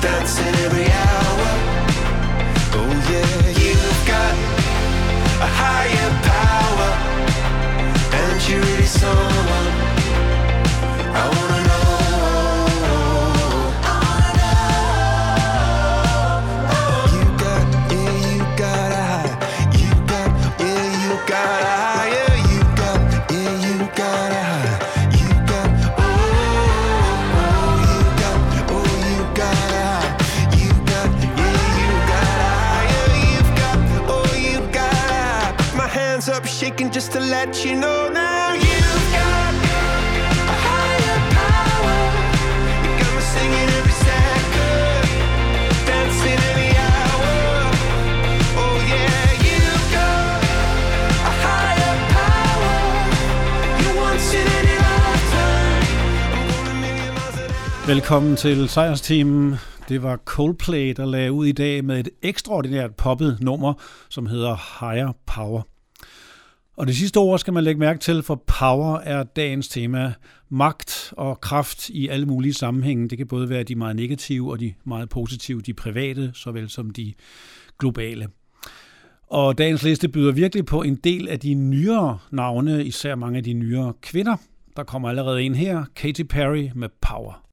dancing every hour. Oh yeah, you've got a higher power, and you really someone. making just to let you know now you've got a higher power. You got me singing every second, dancing every hour. Oh yeah, you've got a higher power. You once in any lifetime. Velkommen til Sejrsteamen. Det var Coldplay, der lagde ud i dag med et ekstraordinært poppet nummer, som hedder Higher Power. Og det sidste ord skal man lægge mærke til, for power er dagens tema. Magt og kraft i alle mulige sammenhænge. Det kan både være de meget negative og de meget positive, de private, såvel som de globale. Og dagens liste byder virkelig på en del af de nyere navne, især mange af de nyere kvinder. Der kommer allerede en her, Katy Perry med Power.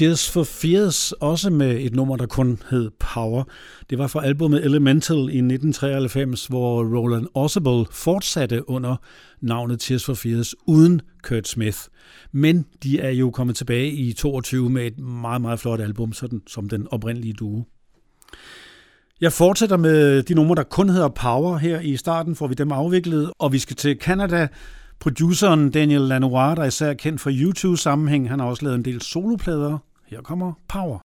Tears for Fears, også med et nummer, der kun hed Power. Det var fra albumet Elemental i 1993, hvor Roland Orzabal fortsatte under navnet Tears for Fears uden Kurt Smith. Men de er jo kommet tilbage i 22 med et meget, meget flot album, sådan som den oprindelige duo. Jeg fortsætter med de numre, der kun hedder Power. Her i starten får vi dem afviklet, og vi skal til Canada. Produceren Daniel Lanois, der er især kendt for YouTube-sammenhæng, han har også lavet en del soloplader. Her kommer Power.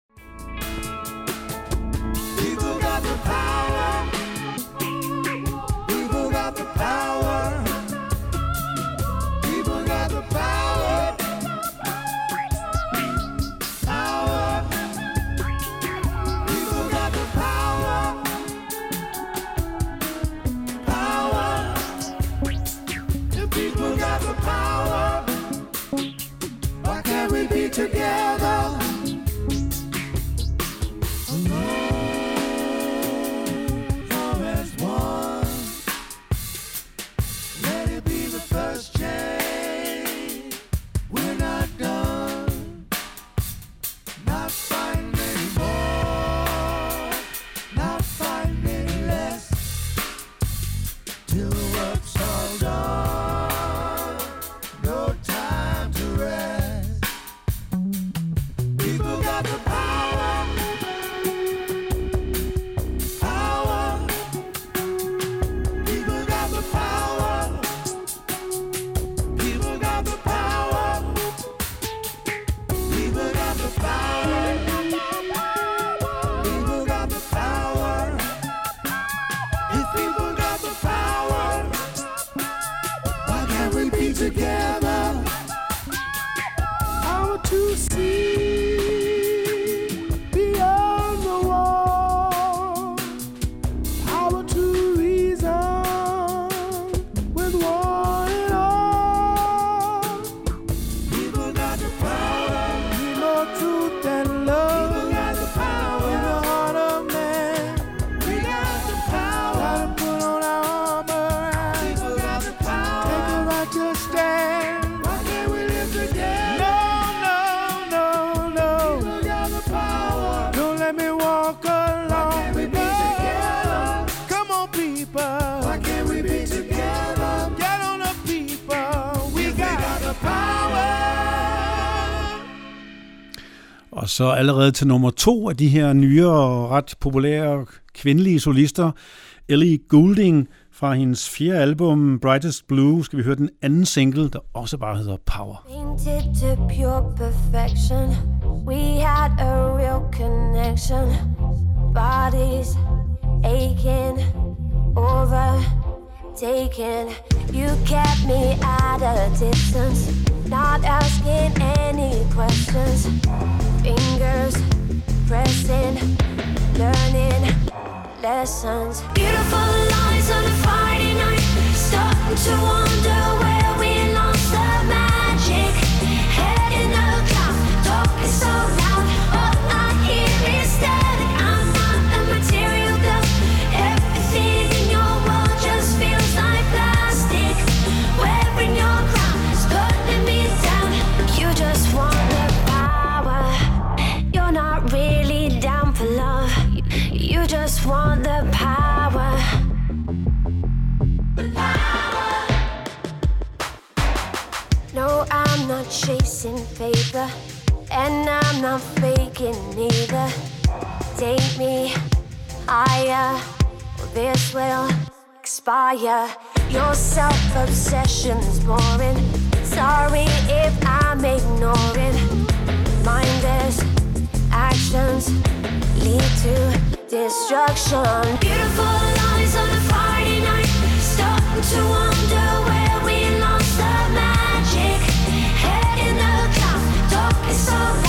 Og så allerede til nummer to af de her nyere og ret populære kvindelige solister, Ellie Goulding fra hendes fjerde album Brightest Blue, skal vi høre den anden single, der også bare hedder Power. Painted to pure perfection. We had a real connection. Bodies aching over taken. You kept me at a distance, not asking any questions. Fingers pressing, learning lessons. Beautiful lines on a Friday night, starting to wonder where. not chasing paper, and I'm not faking neither. Date me higher, or this will expire. Your self obsession's boring. Sorry if I'm ignoring. Mindless actions lead to destruction. Beautiful lies on a Friday night, starting to wonder where. It's all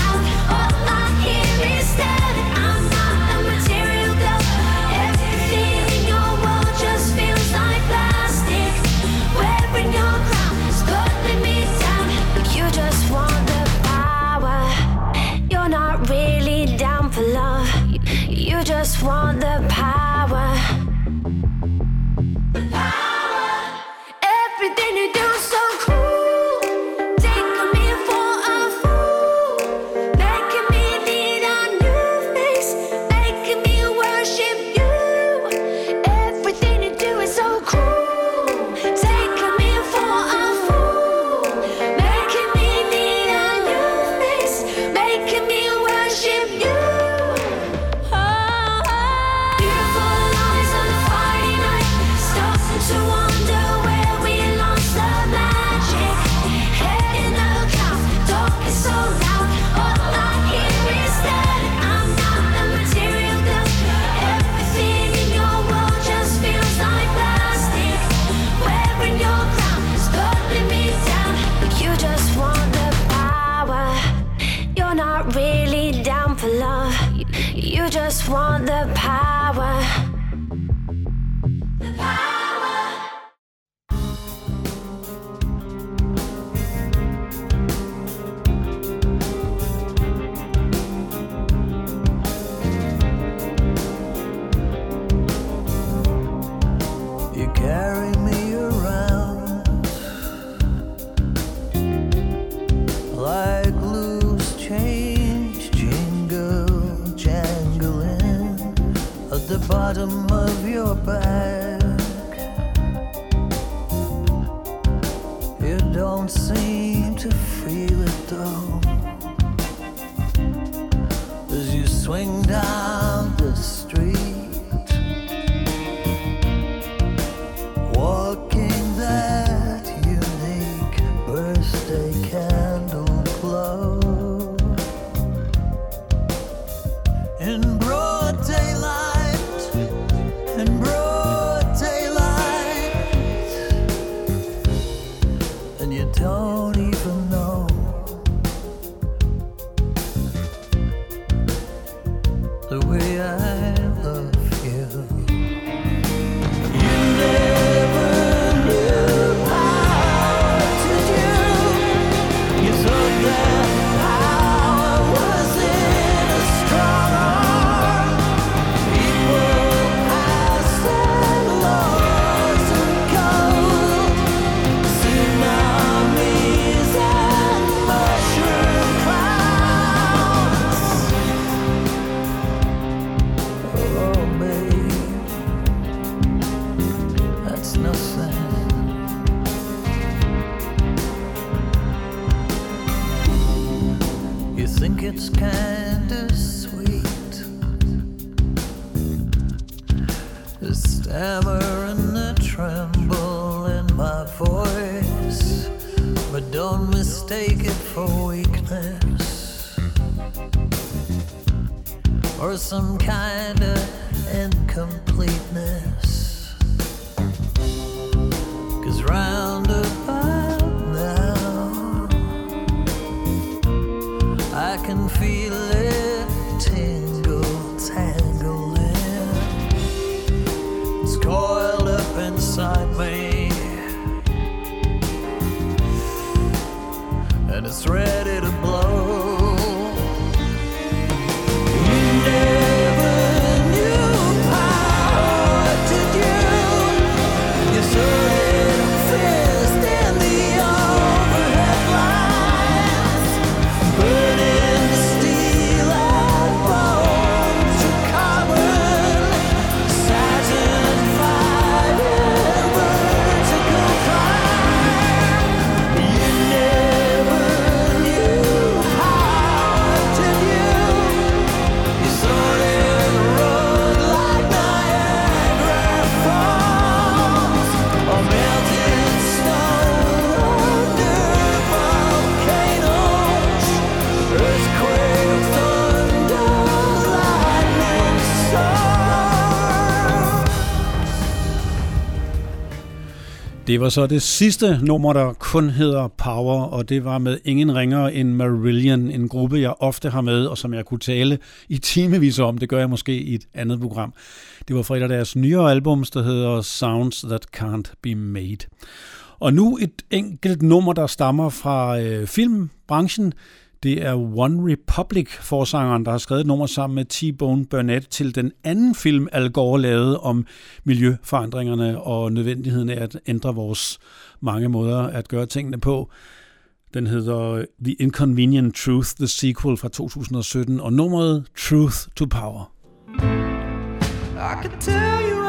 I can feel it Det var så det sidste nummer, der kun hedder Power, og det var med ingen ringere end Marillion, en gruppe, jeg ofte har med, og som jeg kunne tale i timevis om. Det gør jeg måske i et andet program. Det var fra et af deres nyere albums, der hedder Sounds That Can't Be Made. Og nu et enkelt nummer, der stammer fra øh, filmbranchen. Det er One Republic forsangeren, der har skrevet et nummer sammen med T-Bone Burnett til den anden film, Al Gore lavede om miljøforandringerne og nødvendigheden af at ændre vores mange måder at gøre tingene på. Den hedder The Inconvenient Truth, The Sequel fra 2017, og nummeret Truth to Power. I can tell you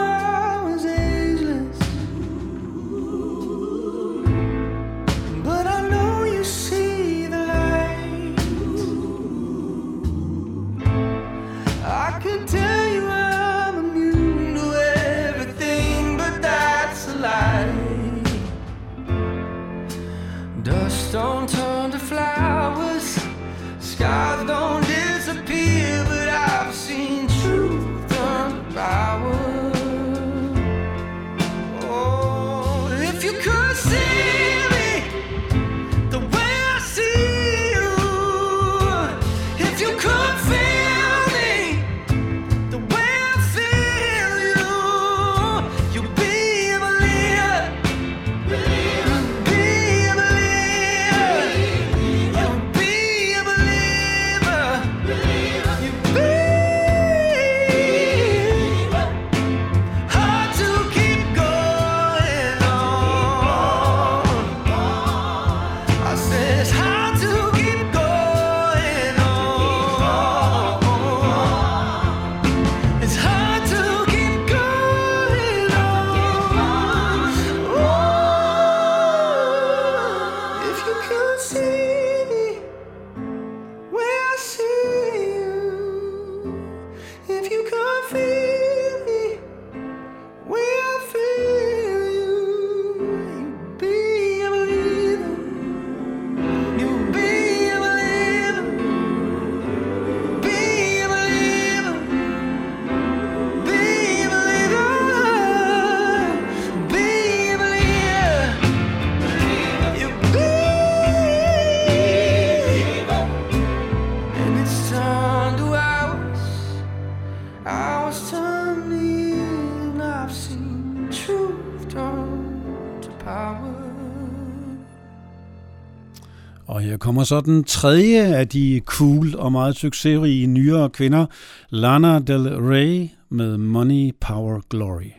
kommer så den tredje af de cool og meget succesrige nyere kvinder, Lana Del Rey med Money, Power, Glory.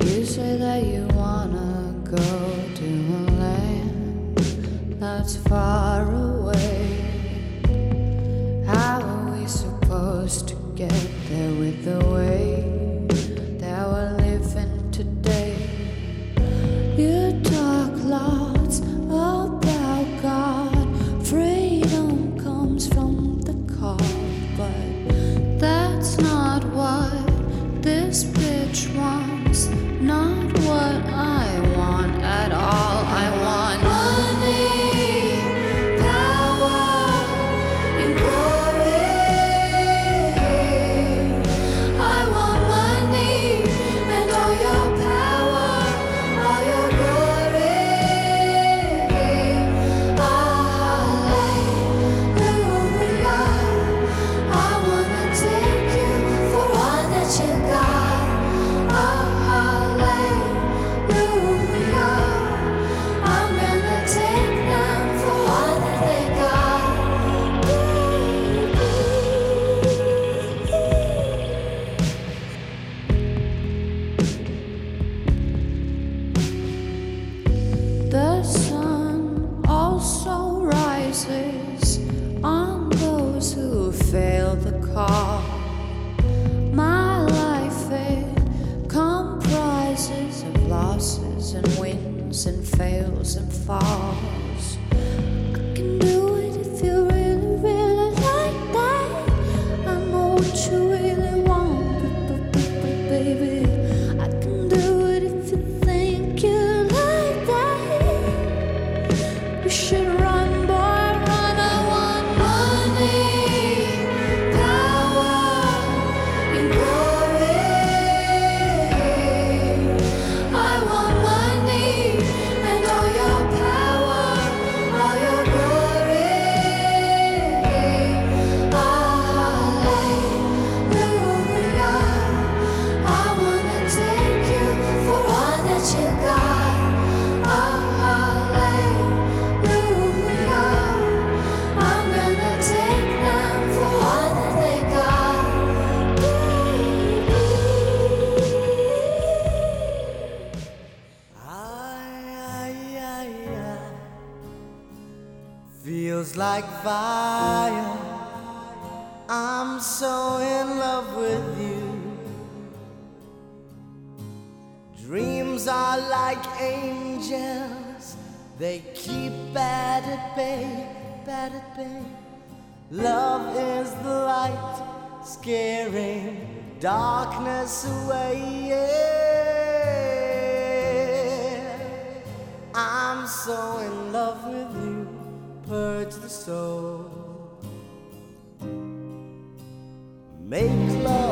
You say that you wanna go to a land that's far away. Supposed to get there with the way that we're living today? You talk lots about God. Freedom comes from the call, but that's not what this bitch wants. Not what I purge the soul. Make love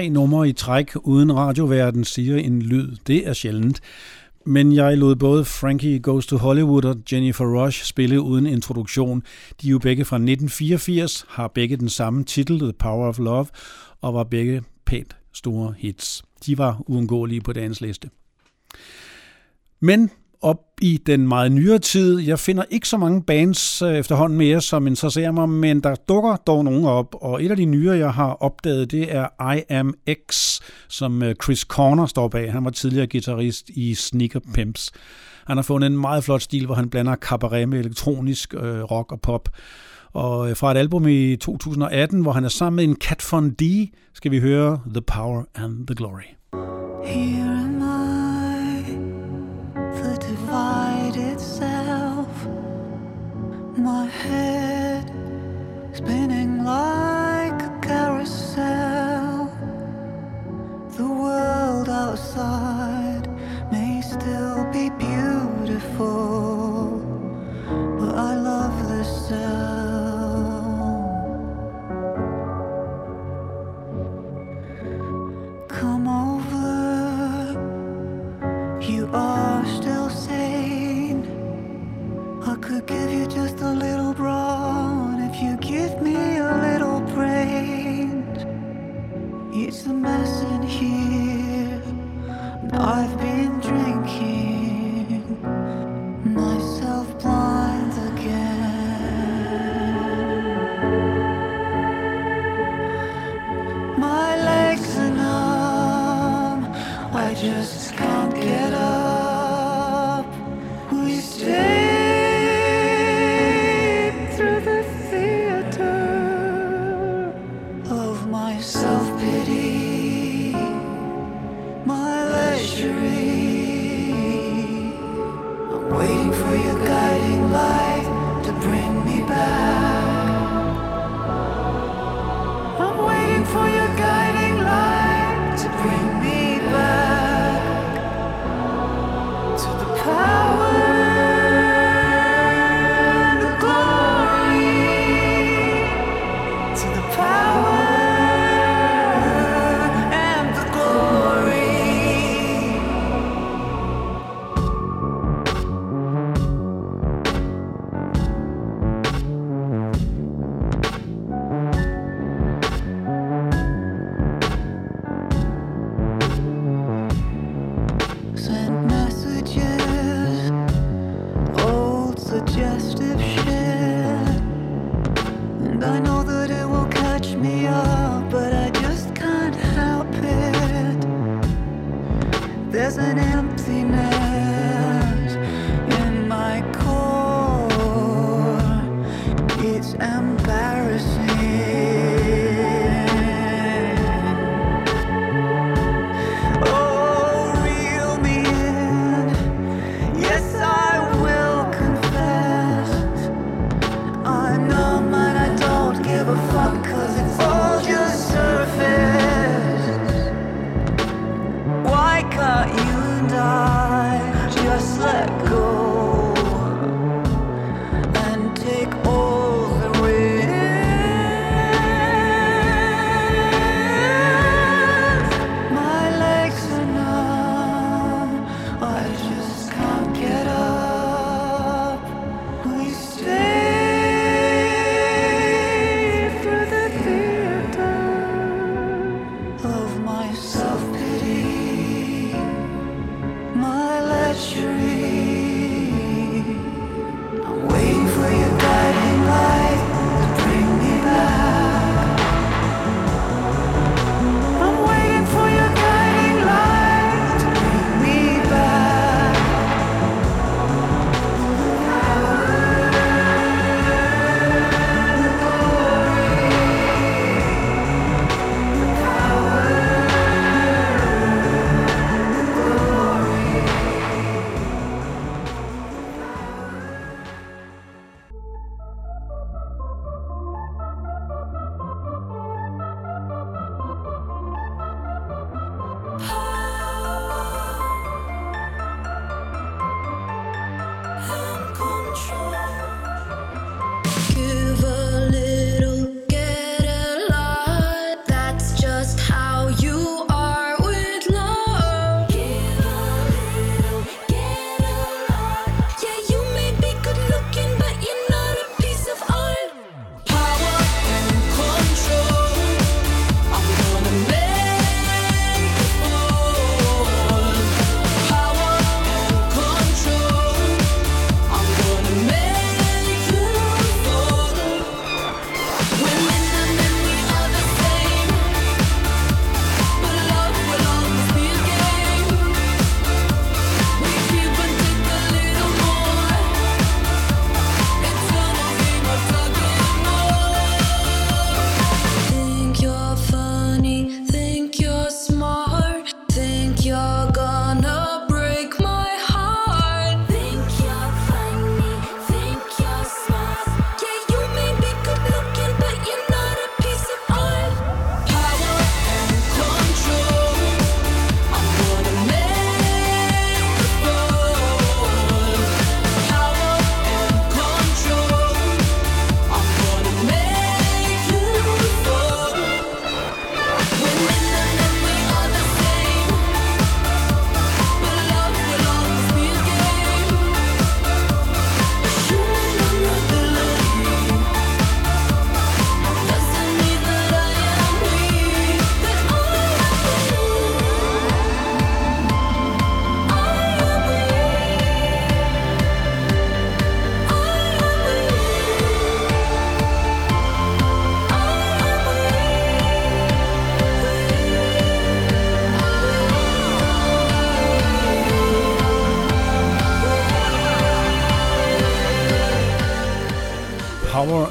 Tre numre i træk uden radioverden siger en lyd. Det er sjældent. Men jeg lod både Frankie Goes to Hollywood og Jennifer Rush spille uden introduktion. De er jo begge fra 1984, har begge den samme titel, The Power of Love, og var begge pænt store hits. De var uundgåelige på dagens liste. Men i den meget nyere tid, jeg finder ikke så mange bands øh, efterhånden mere, som interesserer mig, men der dukker dog nogen op, og et af de nyere, jeg har opdaget, det er I Am X, som øh, Chris Corner står bag. Han var tidligere guitarist i Sneaker Pimps. Han har fundet en meget flot stil, hvor han blander cabaret med elektronisk øh, rock og pop. Og øh, fra et album i 2018, hvor han er sammen med en Kat Von D, skal vi høre The Power and the Glory. Here am I, the divided self. My head spinning like a carousel. The world outside may still be beautiful, give you just a little brawn if you give me a little brains. It's a mess in here. I've been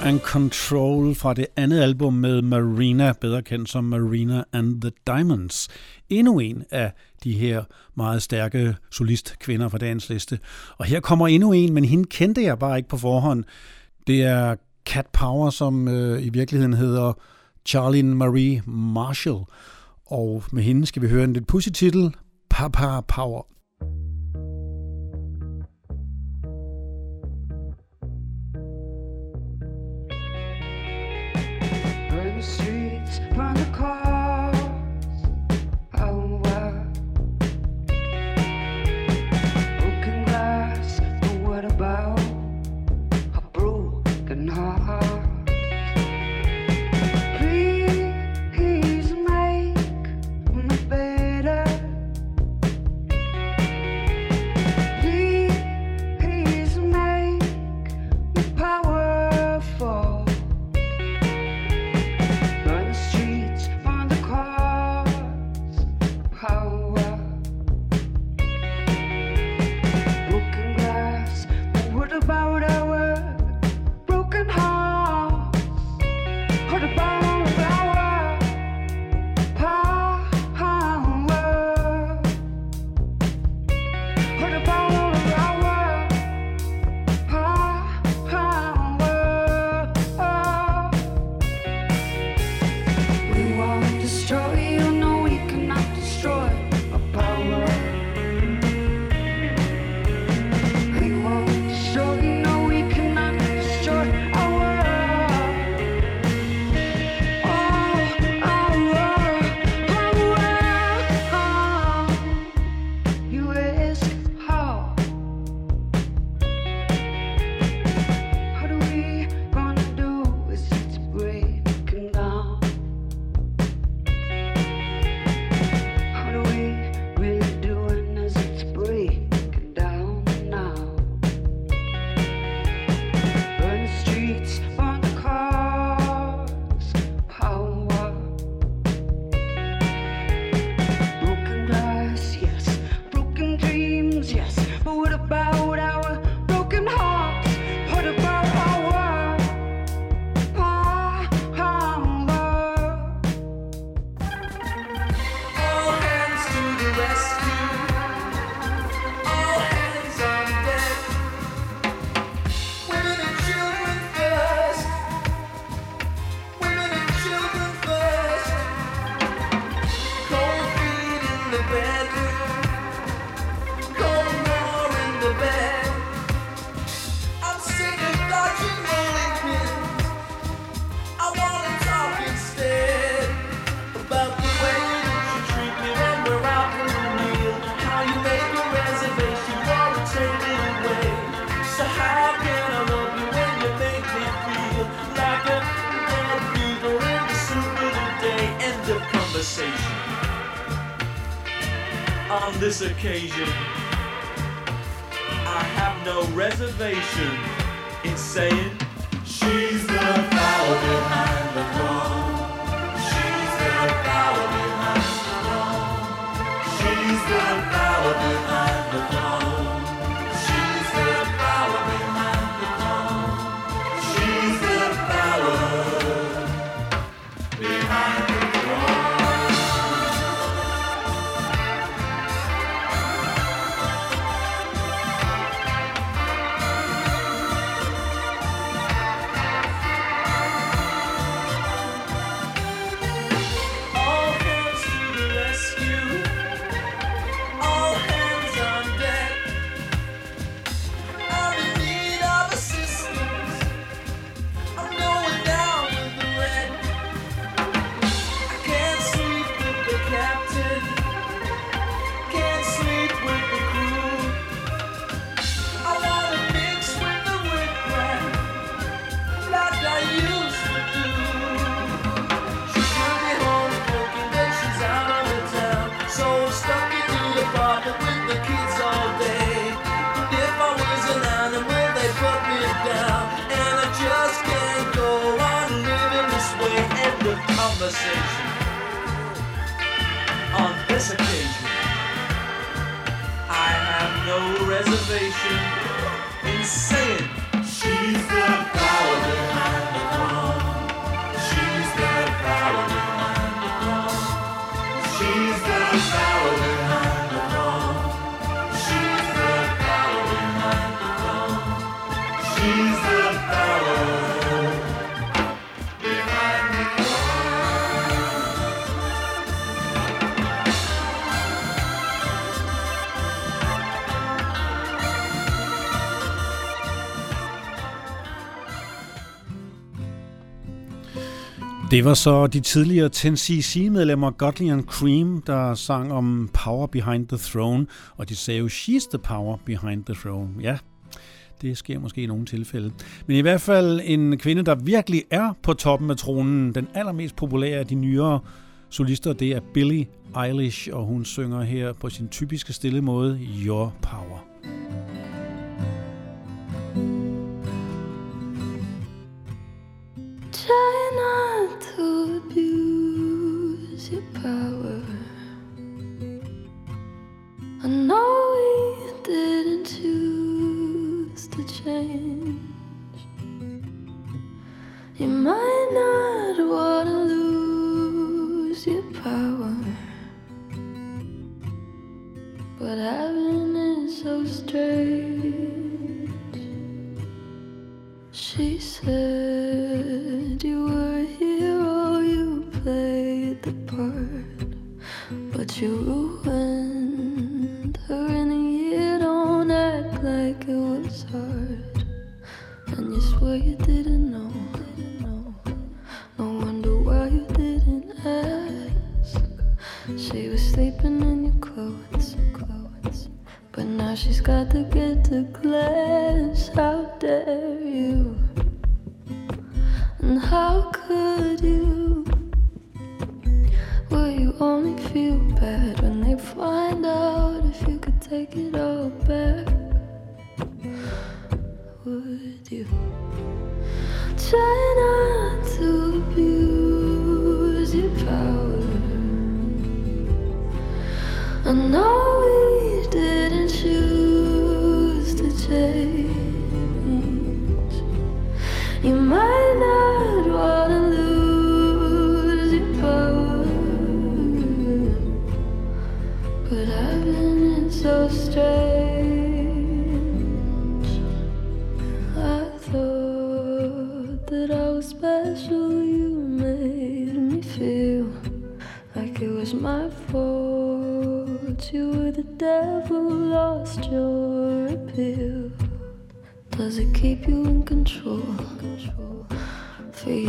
and Control fra det andet album med Marina, bedre kendt som Marina and the Diamonds. Endnu en af de her meget stærke solistkvinder fra dagens liste. Og her kommer endnu en, men hende kendte jeg bare ikke på forhånd. Det er Cat Power, som øh, i virkeligheden hedder Charlene Marie Marshall. Og med hende skal vi høre en lidt pussy titel, Papa Power. about Det var så de tidligere 10cc-medlemmer Godley Cream, der sang om Power Behind the Throne, og de sagde jo, she's the power behind the throne. Ja, det sker måske i nogle tilfælde. Men i hvert fald en kvinde, der virkelig er på toppen af tronen. Den allermest populære af de nyere solister, det er Billie Eilish, og hun synger her på sin typiske stille måde, Your Power. Try not to abuse your power. I know.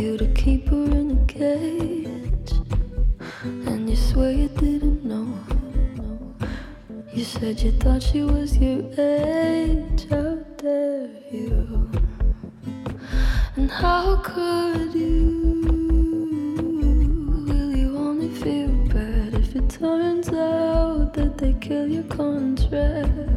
you to keep her in a cage. And you swear you didn't know. You said you thought she was your age. How dare you? And how could you? Will you only feel bad if it turns out that they kill your contract?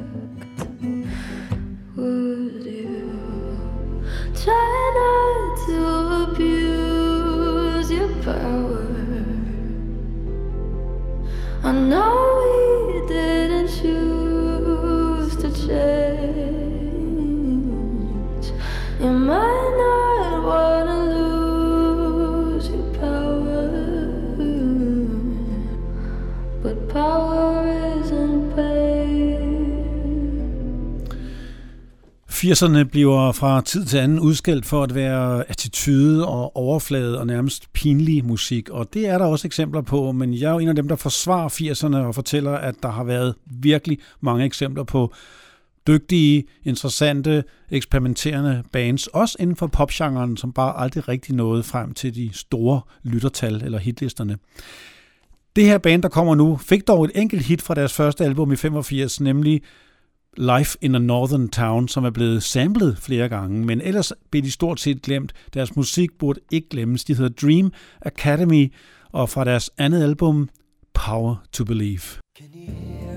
80'erne bliver fra tid til anden udskældt for at være attitude og overflade og nærmest pinlig musik, og det er der også eksempler på, men jeg er jo en af dem, der forsvarer 80'erne og fortæller, at der har været virkelig mange eksempler på dygtige, interessante, eksperimenterende bands, også inden for popgenren, som bare aldrig rigtig nåede frem til de store lyttertal eller hitlisterne. Det her band, der kommer nu, fik dog et enkelt hit fra deres første album i 85, nemlig Life in a Northern Town, som er blevet samlet flere gange, men ellers blev de stort set glemt. Deres musik burde ikke glemmes. De hedder Dream Academy, og fra deres andet album, Power to Believe. He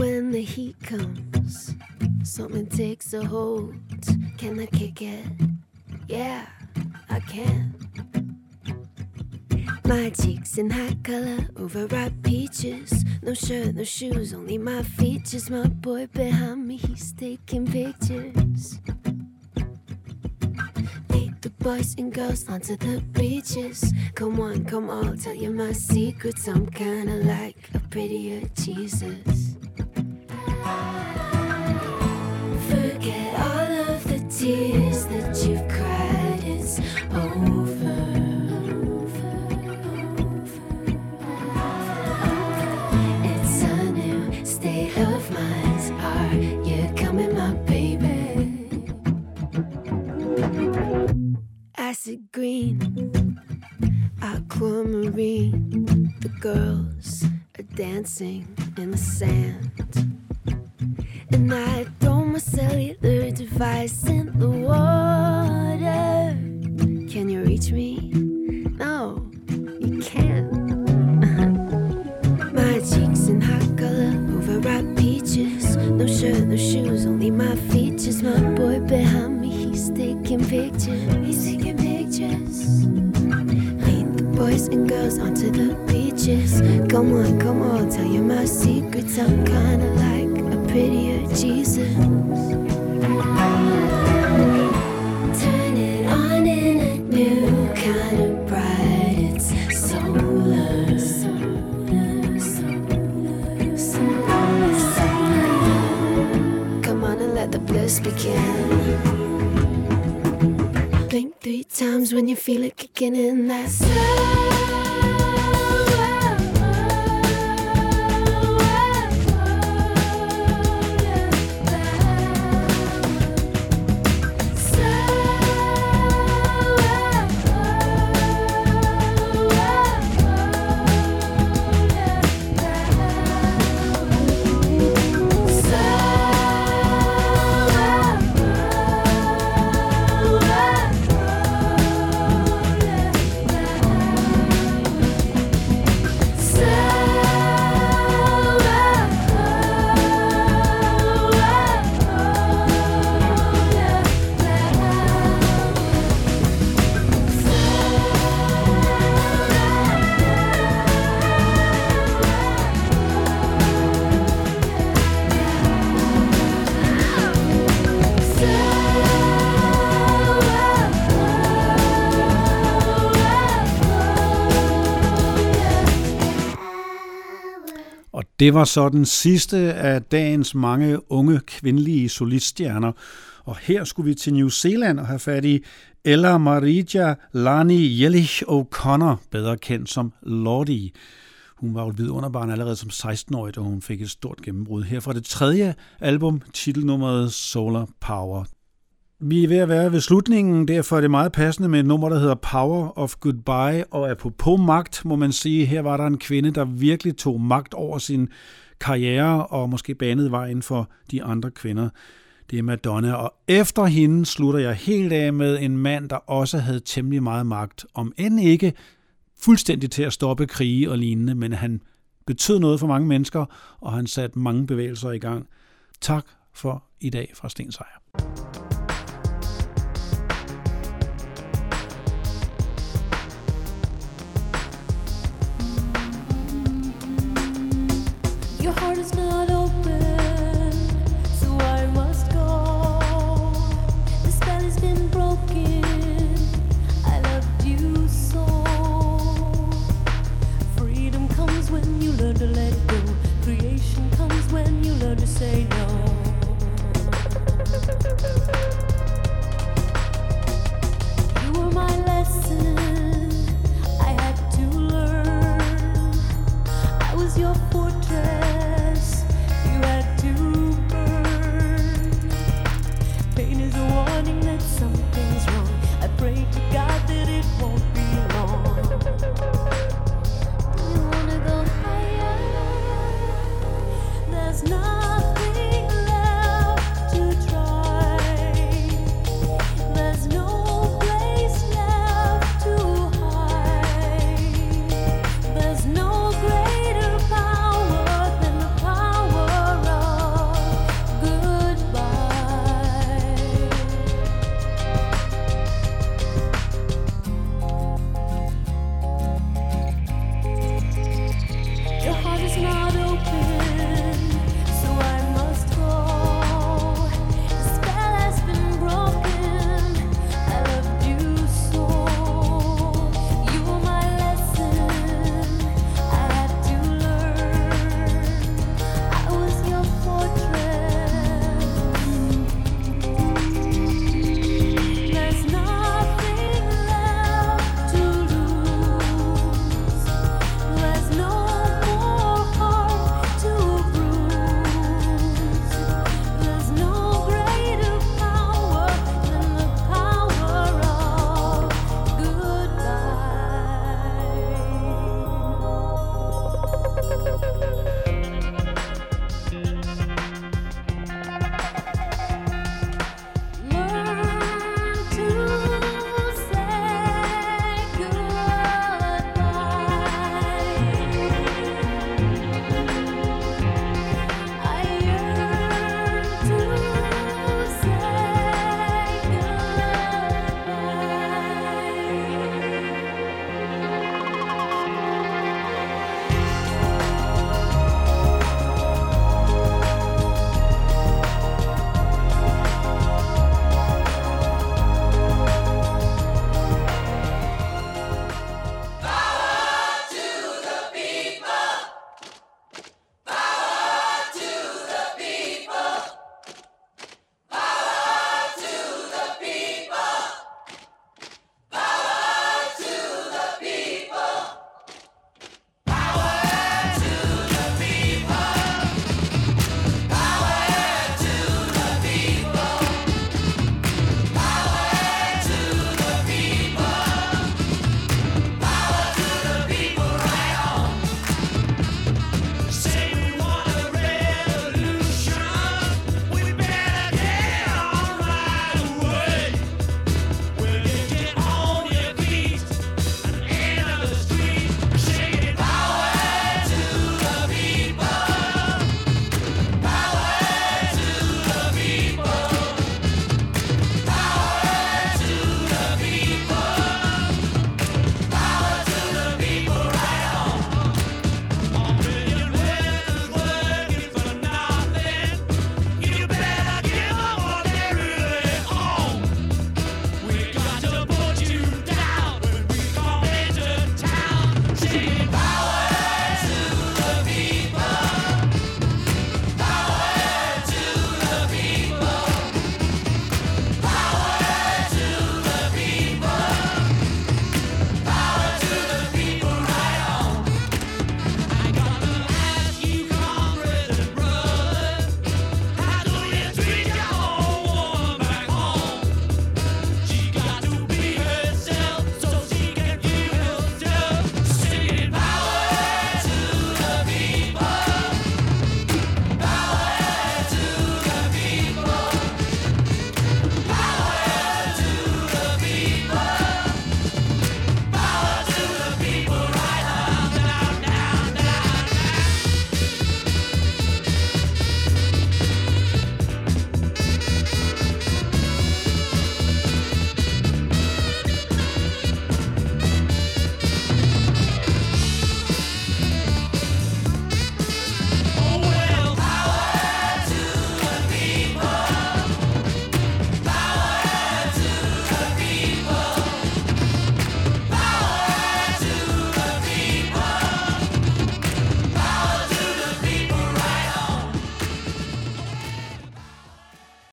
when the heat comes, something takes a hold. Can I kick it? Yeah, I can. My cheeks in hot color, overripe peaches. No shirt, no shoes, only my features. My boy behind me, he's taking pictures. Lead the boys and girls onto the beaches. Come on, come on, tell you my secrets. I'm kinda like a prettier Jesus. Tears that you've cried, it's over. It's a new state of mind. Are you coming, my baby? Acid green, aquamarine. The girls are dancing in the sand. And I throw my cellular device in the water. Can you reach me? No, you can't. my cheeks in hot color, overripe peaches. No shirt, no shoes, only my features. My boy behind me, he's taking pictures. He's taking pictures. Lead the boys and girls onto the beaches. Come on, come on, tell you my secrets. I'm kinda like prettier Jesus. Turn it on in a new kind of bright. It's solar. Come on and let the bliss begin. Blink three times when you feel it kicking in. That's Og det var så den sidste af dagens mange unge kvindelige soliststjerner. Og her skulle vi til New Zealand og have fat i Ella Marija Lani Jellich O'Connor, bedre kendt som Lordi. Hun var jo et vidunderbarn allerede som 16-årig, da hun fik et stort gennembrud. Her fra det tredje album, titelnummeret Solar Power. Vi er ved at være ved slutningen, derfor er det meget passende med et nummer, der hedder Power of Goodbye, og apropos magt, må man sige, her var der en kvinde, der virkelig tog magt over sin karriere, og måske banede vejen for de andre kvinder. Det er Madonna, og efter hende slutter jeg helt af med en mand, der også havde temmelig meget magt, om end ikke fuldstændig til at stoppe krige og lignende, men han betød noget for mange mennesker, og han satte mange bevægelser i gang. Tak for i dag fra Sten Seier.